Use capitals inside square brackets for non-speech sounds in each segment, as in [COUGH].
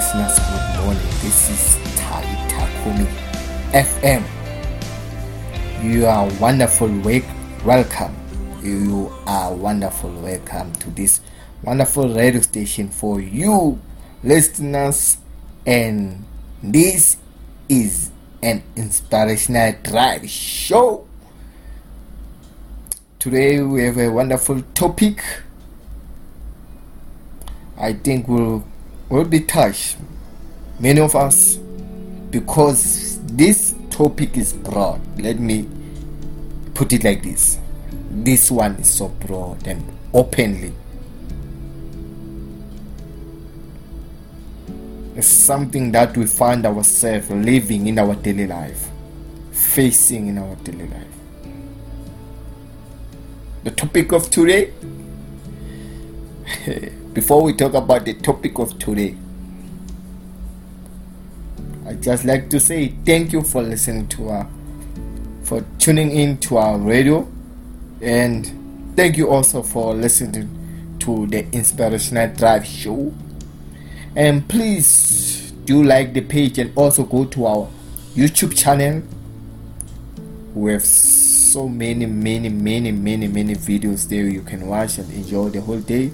listeners. Good morning. This is Talita Kumi FM. You are wonderful. Wake, welcome. You are wonderful. Welcome to this wonderful radio station for you, listeners. And this is an inspirational drive show. Today we have a wonderful topic. I think will will be touched. Many of us, because this topic is broad. Let me put it like this: this one is so broad and openly. It's something that we find ourselves living in our daily life, facing in our daily life. The topic of today [LAUGHS] before we talk about the topic of today, I just like to say thank you for listening to our, for tuning in to our radio, and thank you also for listening to the Inspirational Drive show. And please do like the page and also go to our YouTube channel. We have so many, many, many, many, many videos there you can watch and enjoy the whole day.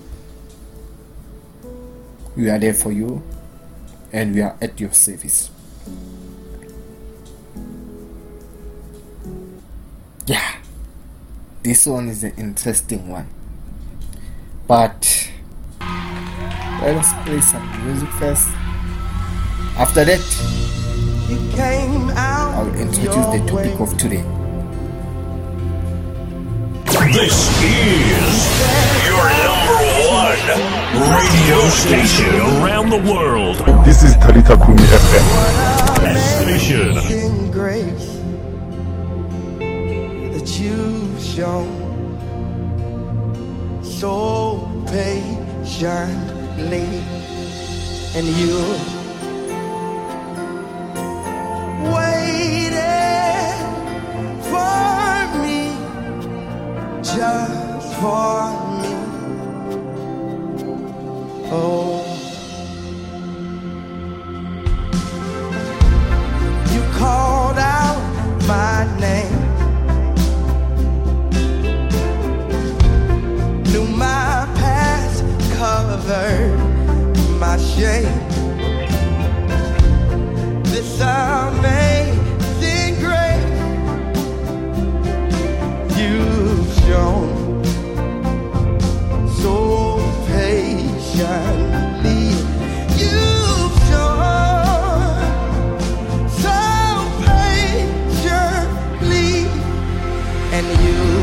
We are there for you and we are at your service. Yeah, this one is an interesting one. But let us play some music first. After that, You came out. I'll introduce the topic way. of today. This is your number one radio station around the world. This is Talita Kumi FM. Station. in grace that you've shown so patiently, and you waited for me, just for and you,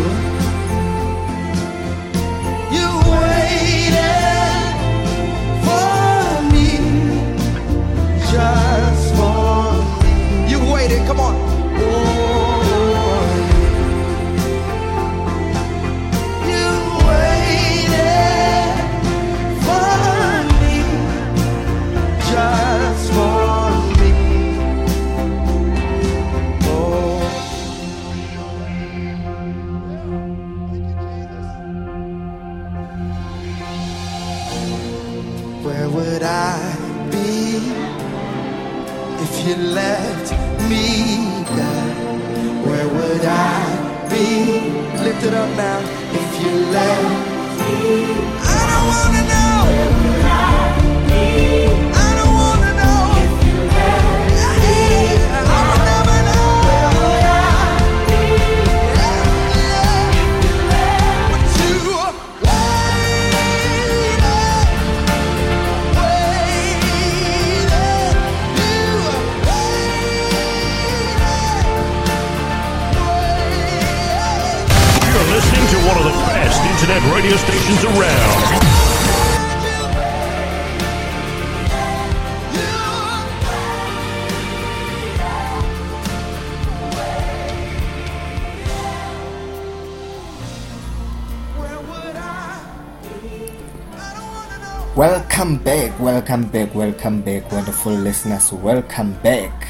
Welcome back, welcome back, welcome back, wonderful listeners. Welcome back.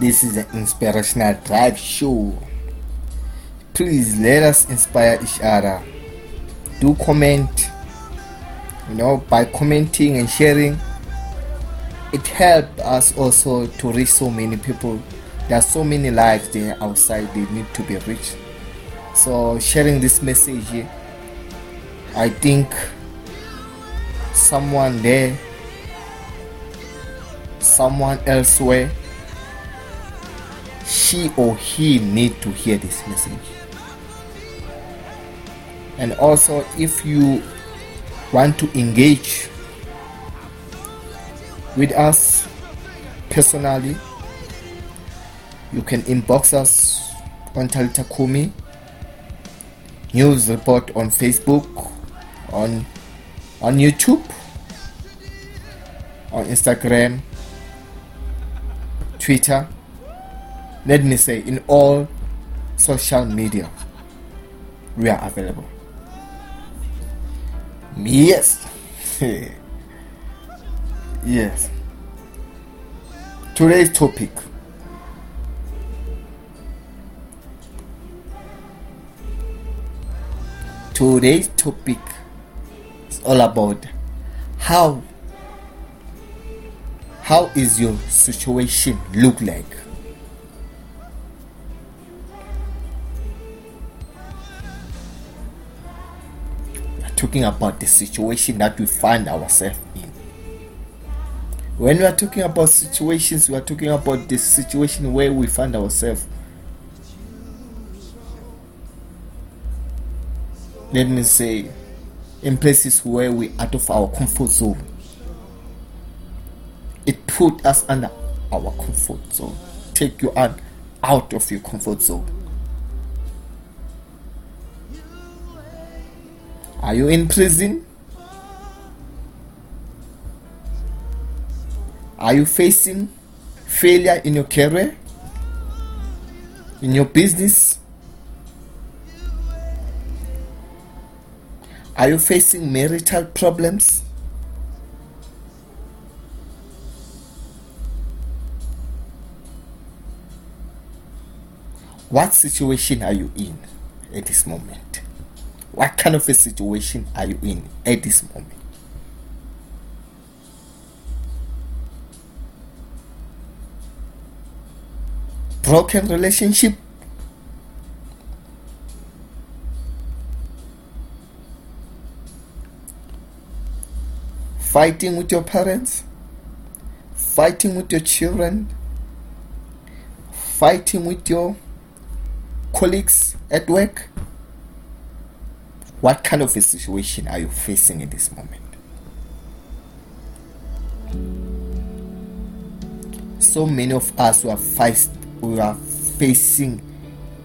This is an Inspirational Drive Show. Please let us inspire each other. Do comment, you know, by commenting and sharing. It helps us also to reach so many people. There are so many lives there outside, they need to be reached. So, sharing this message, I think someone there, someone elsewhere, she or he need to hear this message. And also, if you want to engage with us personally, you can inbox us on Talita Kumi news report on Facebook, on on YouTube, on Instagram, Twitter. Let me say, in all social media, we are available. Yes. [LAUGHS] yes. Today's topic today's topic all about how how is your situation look like? Talking about the situation that we find ourselves in. When we are talking about situations we are talking about the situation where we find ourselves. Let me say in places where we out of our comfort zone. It put us under our comfort zone. Take you out out of your comfort zone. Are you in prison? Are you facing failure in your career? In your business Are you facing marital problems? What situation are you in at this moment? What kind of a situation are you in at this moment? Broken relationship fighting with your parents, fighting with your children, fighting with your colleagues at work. What kind of a situation are you facing in this moment? So many of us who are, faced, who are facing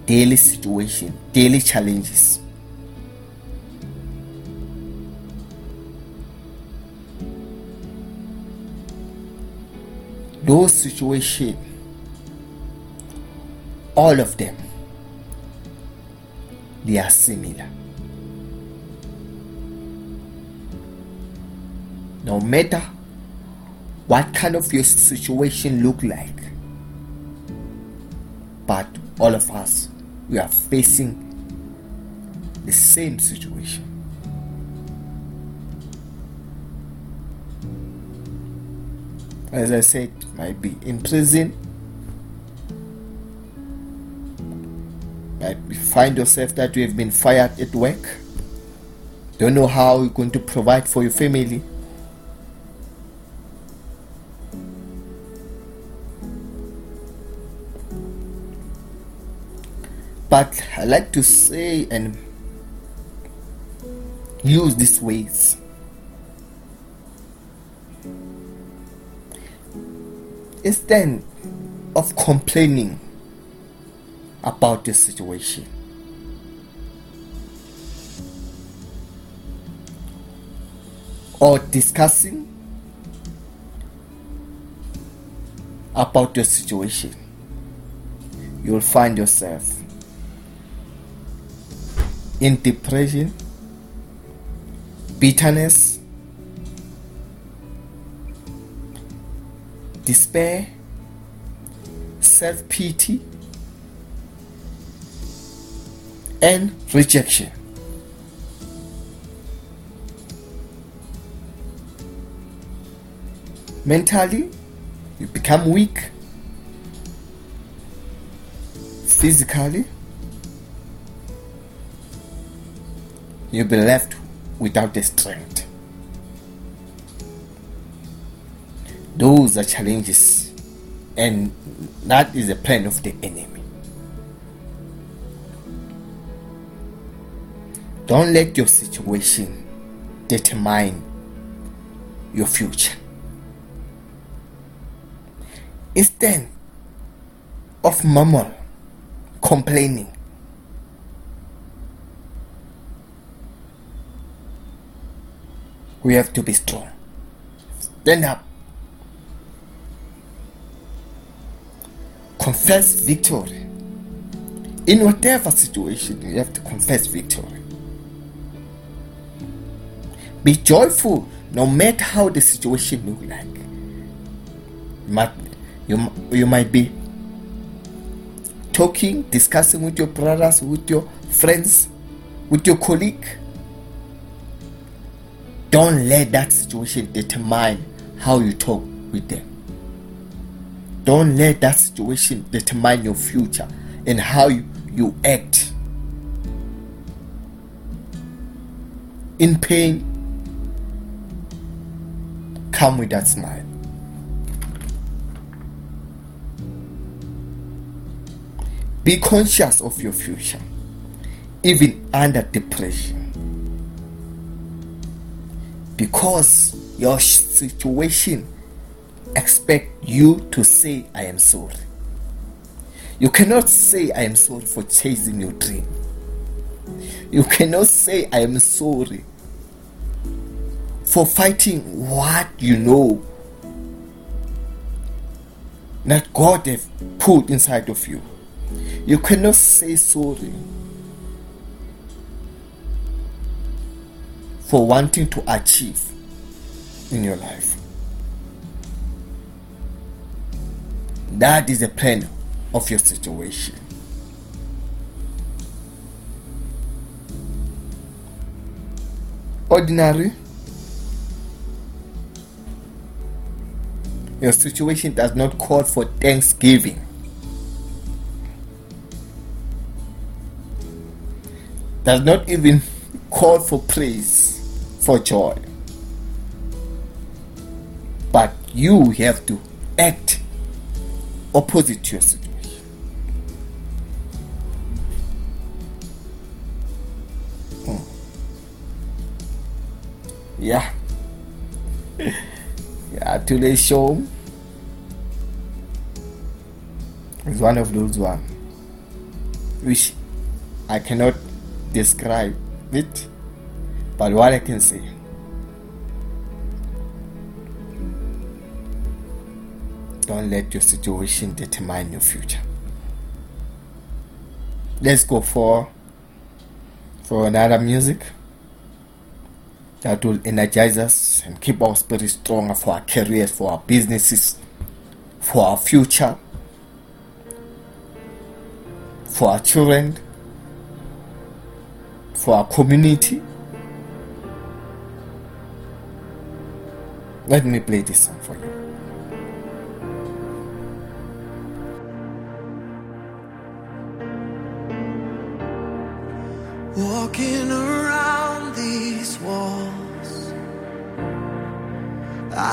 daily situation, daily challenges. Those situations, all of them, they are similar. No matter what kind of your situation look like, but all of us, we are facing the same situation. As I said, might be in prison, might find yourself that you have been fired at work, don't know how you're going to provide for your family. But I like to say and use these ways instead of complaining about this situation. Or discussing about the situation, you will find yourself in depression, bitterness, despair, self pity, and rejection. Mentally, you become weak. Physically, you'll be left without the strength. Those are challenges, and that is the plan of the enemy. Don't let your situation determine your future. Instead of murmur, complaining, we have to be strong. Stand up. Confess victory. In whatever situation, you have to confess victory. Be joyful no matter how the situation look like. You might, you, you might be talking, discussing with your brothers, with your friends, with your colleague. Don't let that situation determine how you talk with them. Don't let that situation determine your future and how you, act. In pain, come with that smile. Be conscious of your future, even under depression. Because your situation expect you to say I am sorry. You cannot say I am sorry for chasing your dream. You cannot say I am sorry for fighting what you know that God have put inside of you. You cannot say sorry for wanting to achieve in your life. That is the plan of your situation. Ordinary. Your situation does not call for thanksgiving. Does not even call for praise, for joy. But you have to act opposite to your situation. Hmm. Yeah. [LAUGHS] yeah, today's show is one of those one which I cannot describe it, but what I can say don't let your situation determine your future. Let's go for for another music that will energize us and keep our spirit stronger for our careers, for our businesses, for our future, for our children, for our community. Let me play this song for you.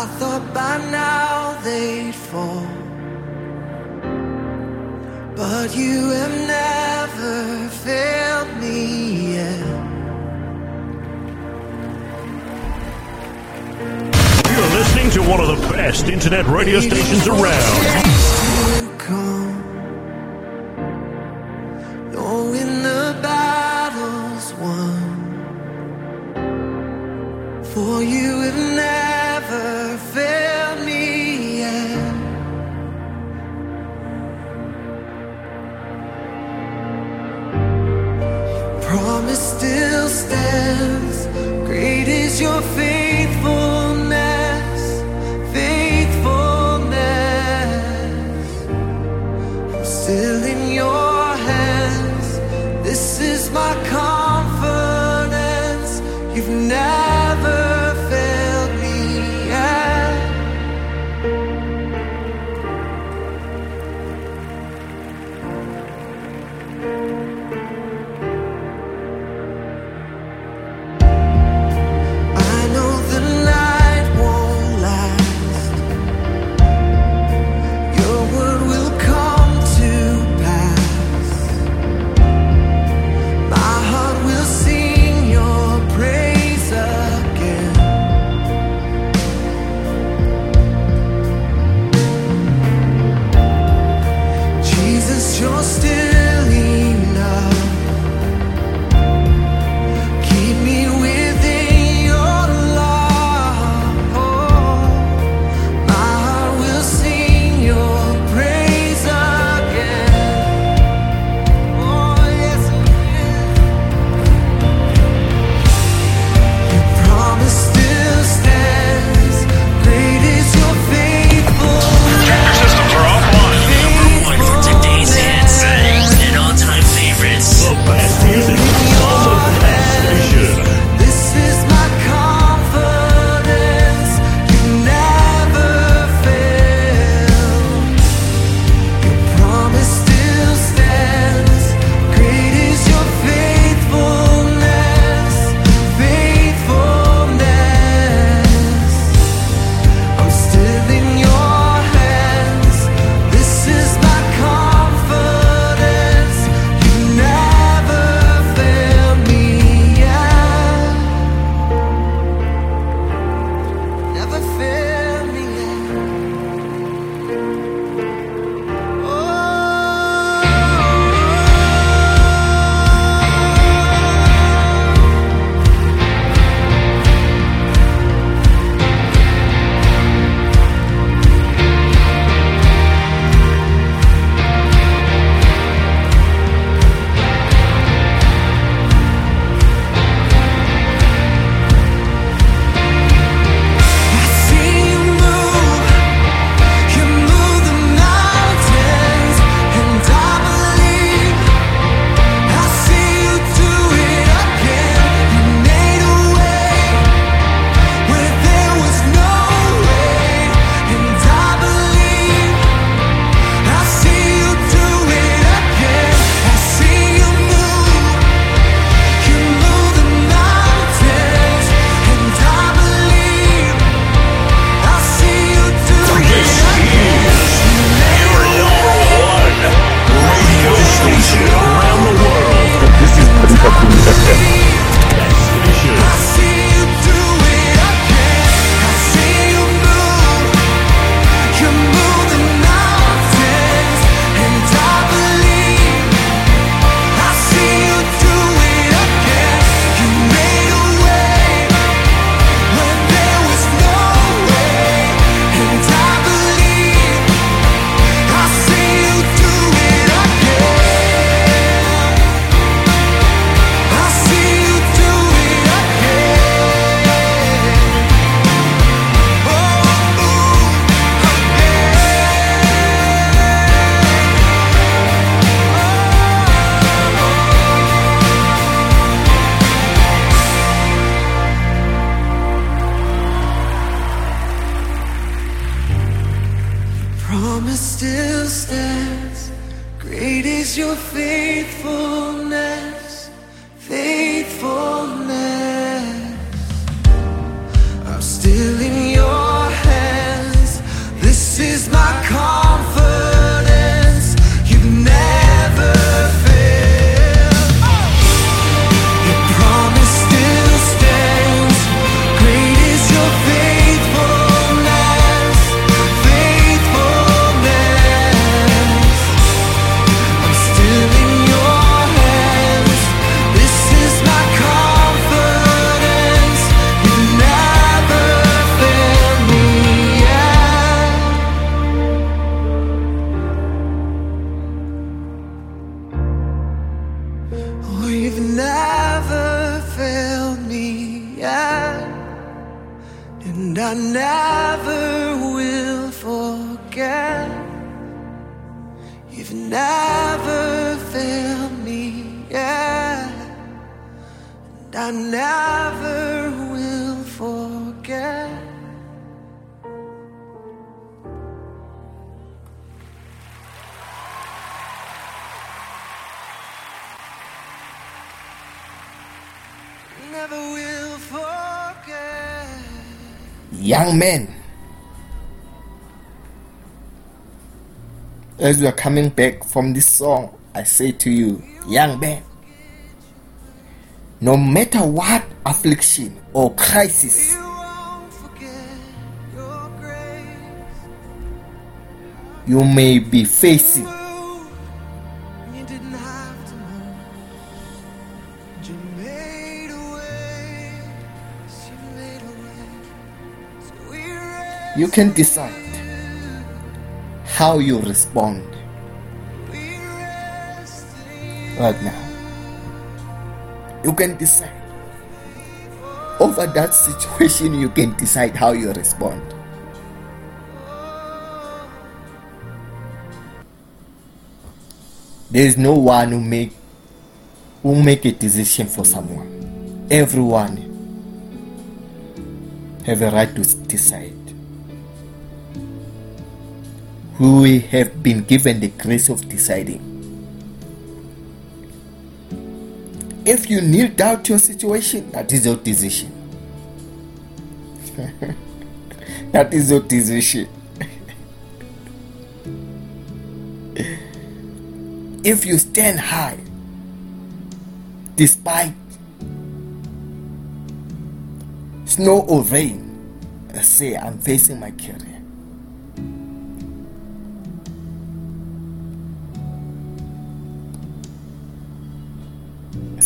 I thought by now they'd fall. But you have never failed me yet. You're listening to one of the best internet radio stations around. Come, knowing the battle's won. For you have never your faithfulness, young man, as we are coming back from this song i say to you young man, no matter what affliction or crisis You may be facing you can decide how you respond right now. You can decide. Over that situation you can decide how you respond. There is no one who make who make a decision for someone. Everyone have a right to decide we have been given the grace of deciding. If you kneel down to your situation that is your decision. [LAUGHS] That is your decision. [LAUGHS] If you stand high despite snow or rain say i'm facing my career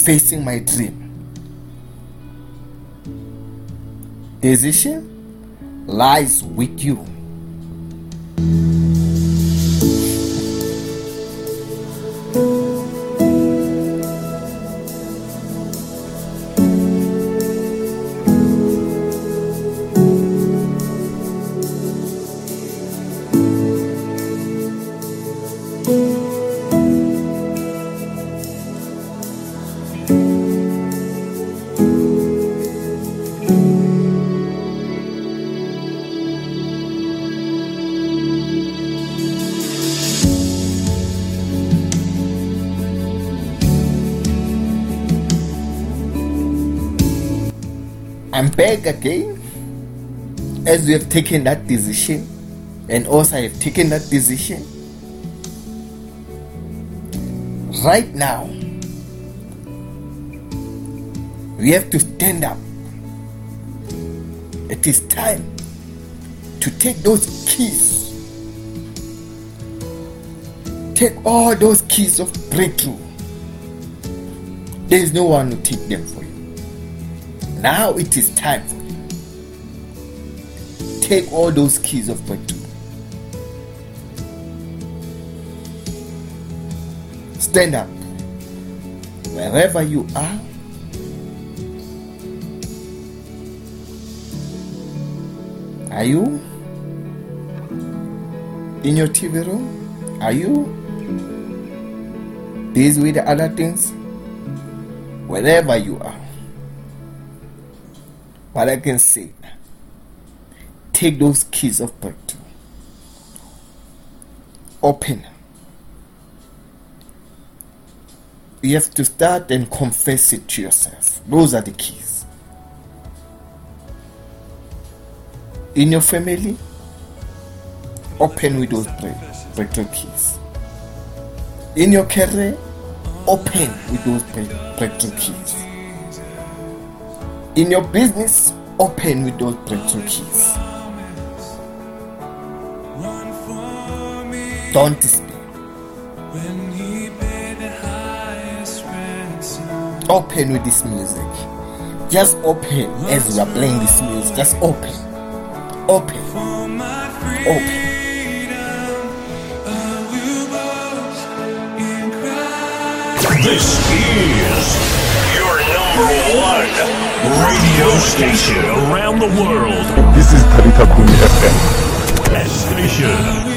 facing my dream. Decision lies with you again as we have taken that decision and also I have taken that decision. Right now, we have to stand up. It is time to take those keys. Take all those keys of breakthrough. There is no one to take them for you. Now it is time you. Take all those keys of breakthrough. Stand up. Wherever you are. Are you in your TV room? Are you busy with the other things? Wherever you are. But I can say, take those keys of breakthrough, open. You have to start and confess it to yourself. Those are the keys. In your family, open with those break- breakthrough keys. In your career, open with those break- breakthrough keys. In your business, open with those breakthrough keys. don't despair. Open with this music. Just open as we are playing this music. Just open. Open. Open. This is your number one radio station around the world. This is Talita Kumi FM. Station.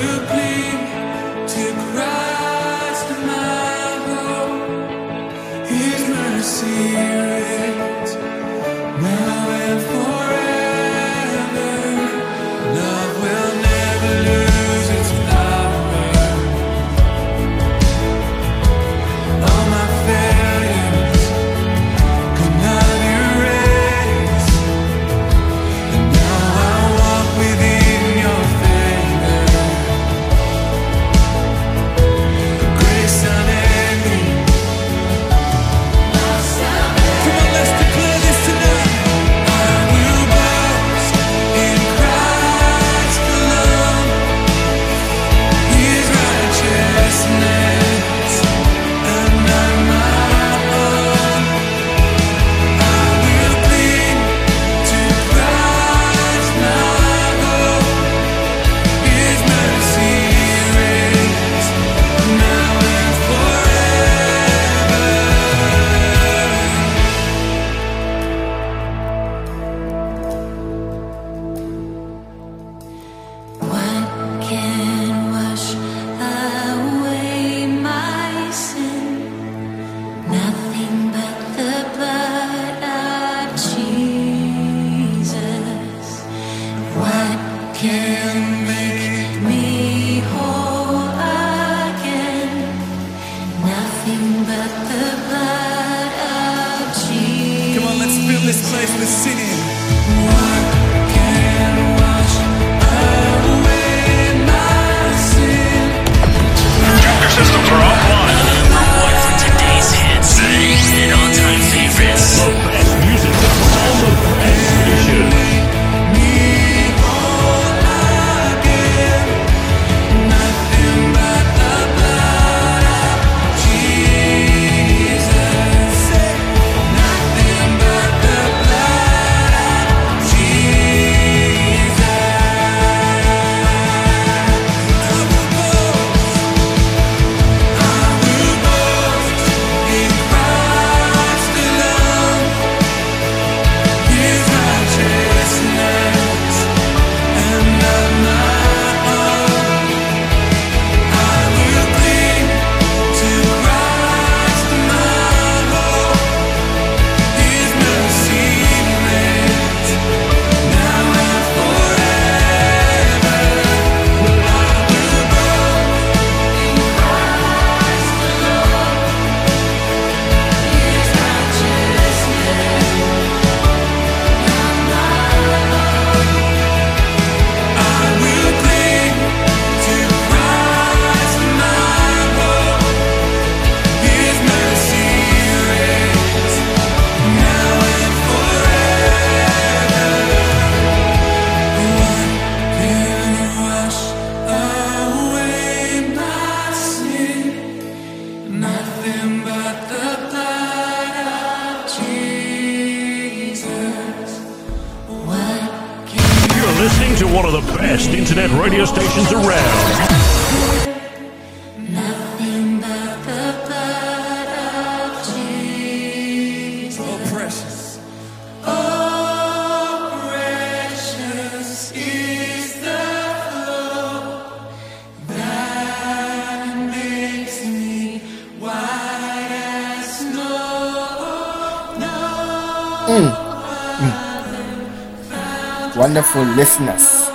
wonderful listeners.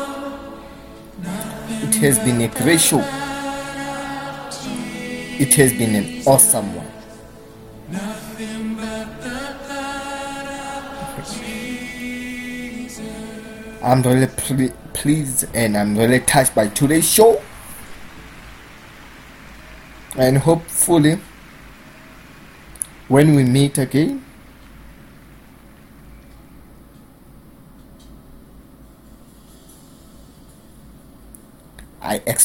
It has been a great show. It has been an awesome one. I'm really pleased and I'm really touched by today's show. And hopefully, when we meet again,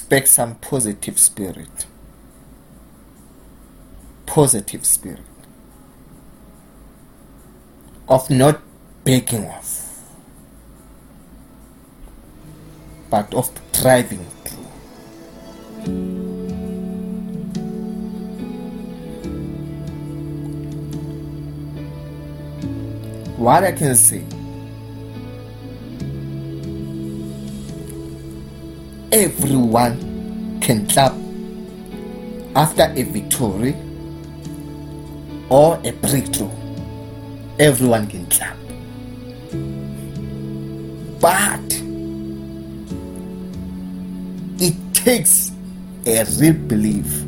expect some positive spirit. Positive spirit. Of not backing off. But of driving through. What I can say everyone can clap after a victory or a breakthrough. Everyone can clap. But it takes a real belief.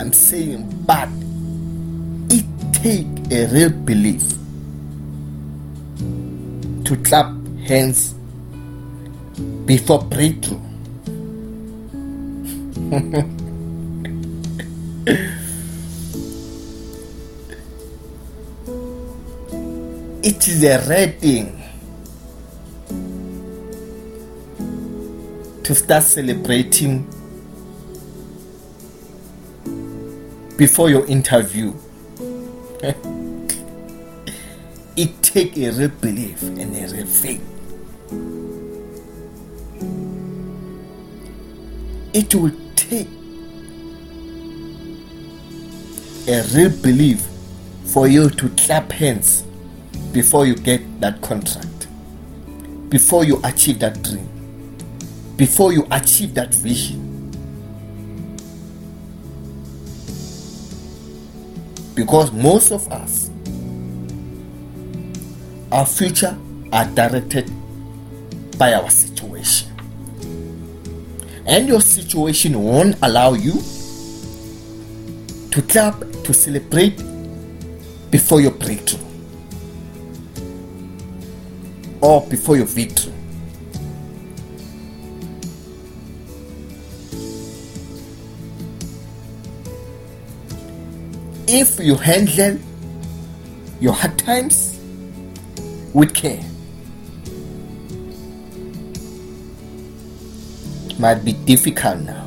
I'm saying, but it takes a real belief to clap hands before breakthrough. [LAUGHS] it is a rare thing to start celebrating before your interview. It takes a real belief and a real faith. It will take a real belief for you to clap hands before you get that contract, before you achieve that dream, before you achieve that vision. Because most of us, our future are directed by our situation. And your situation won't allow you to clap, to celebrate before your breakthrough or before your victory. If you handle your hard times with care, might be difficult now.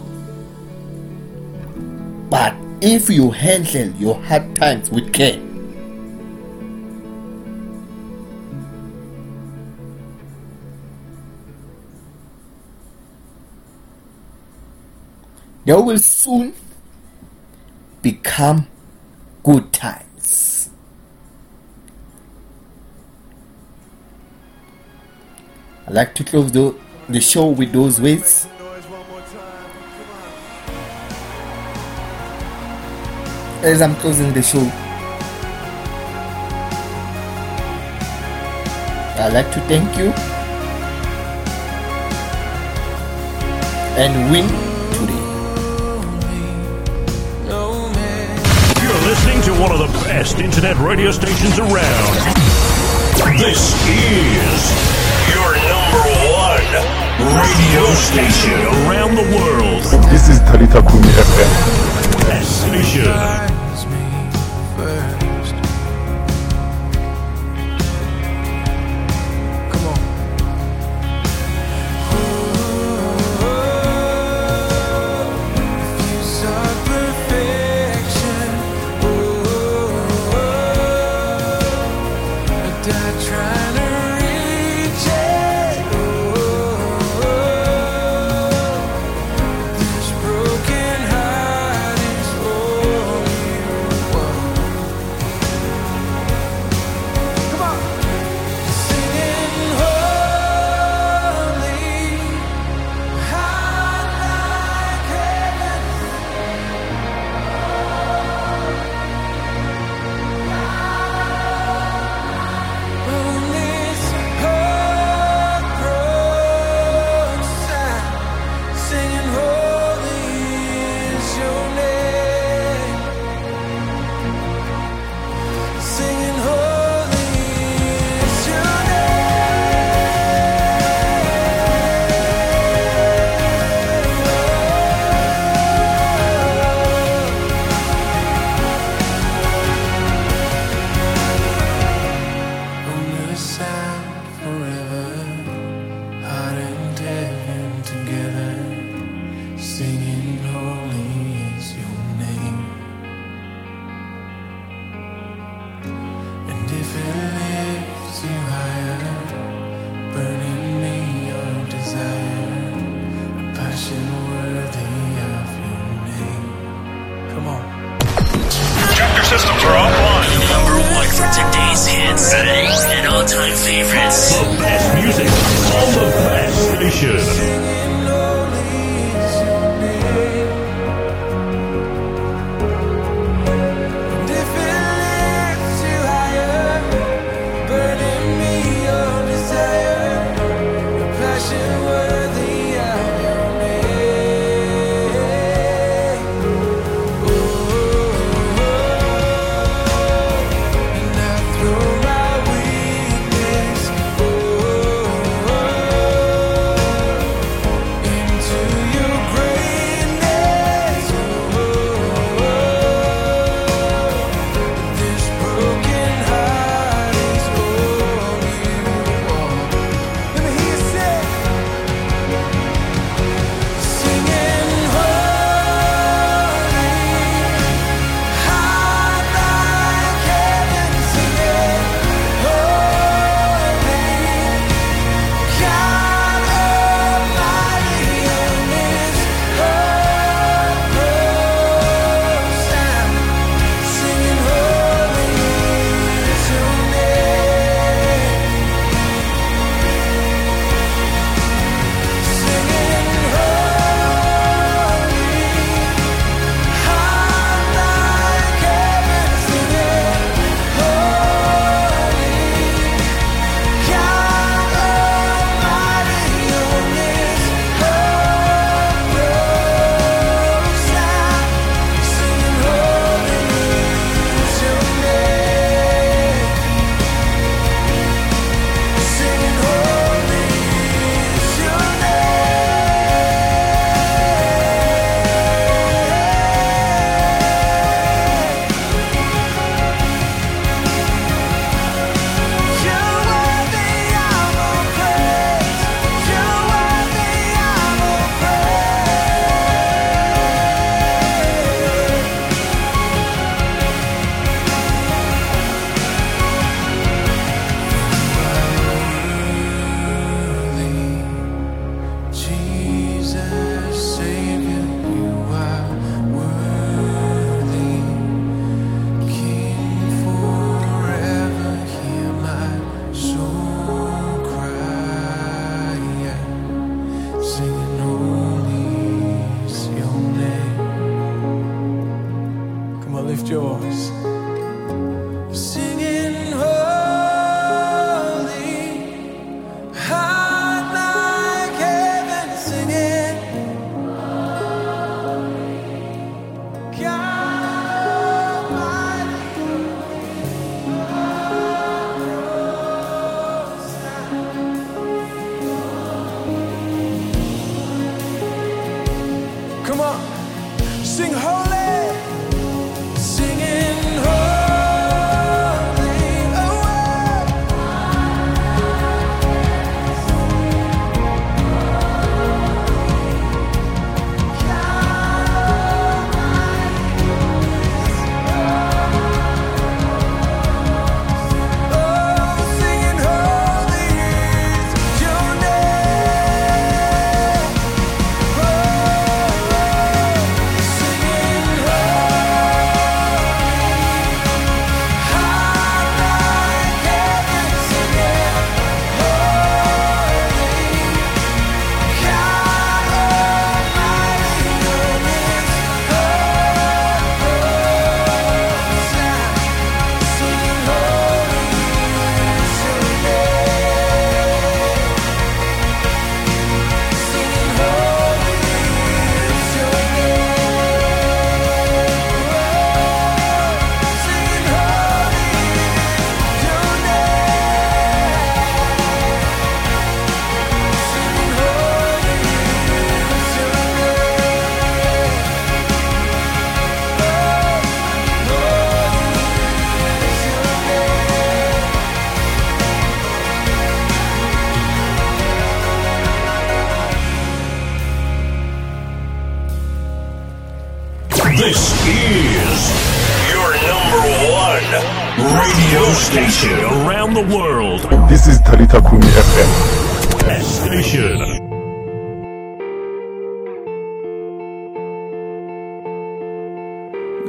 But if you handle your hard times with care, they will soon become good times. I like to close the, the show with those words. As I'm closing the show, I'd like to thank you and win today. You're listening to one of the best internet radio stations around. This is radio station around the world. This is Talita Kumi FM. Station.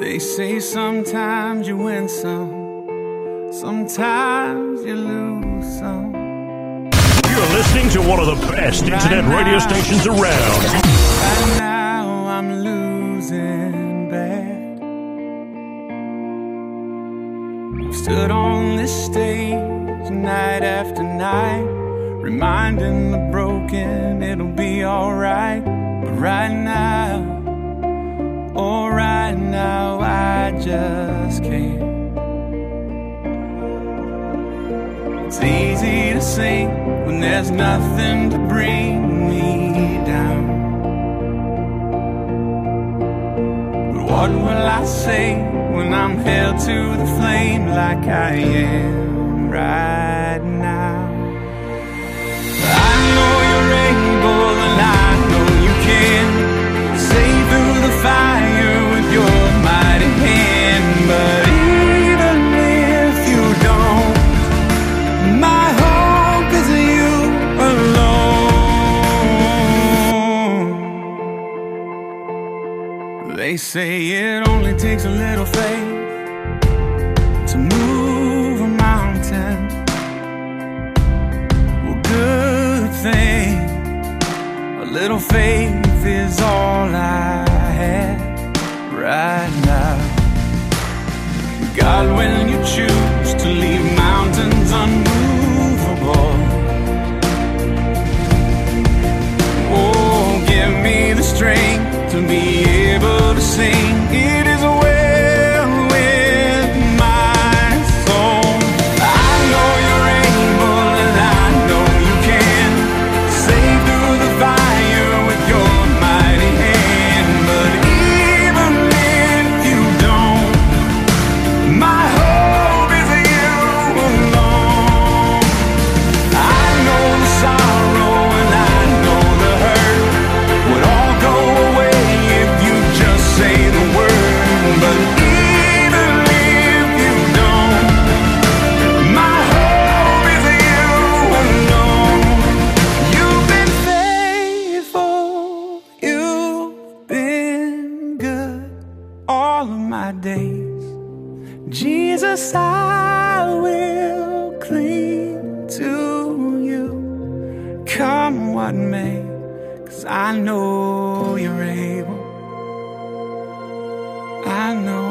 They say sometimes you win some, sometimes you lose some. You're listening to one of the best internet radio stations around. Right now I'm losing bad. I've stood on this stage night after night, reminding the broken it'll be alright. But right now, right now, I just can't. It's easy to sing when there's nothing to bring me down. But what will I say when I'm held to the flame like I am right now? I know you're able and I know you can save through the fire They say it only takes a little faith to move a mountain. Well, good thing. A little faith is all I have right now. God, when you choose I know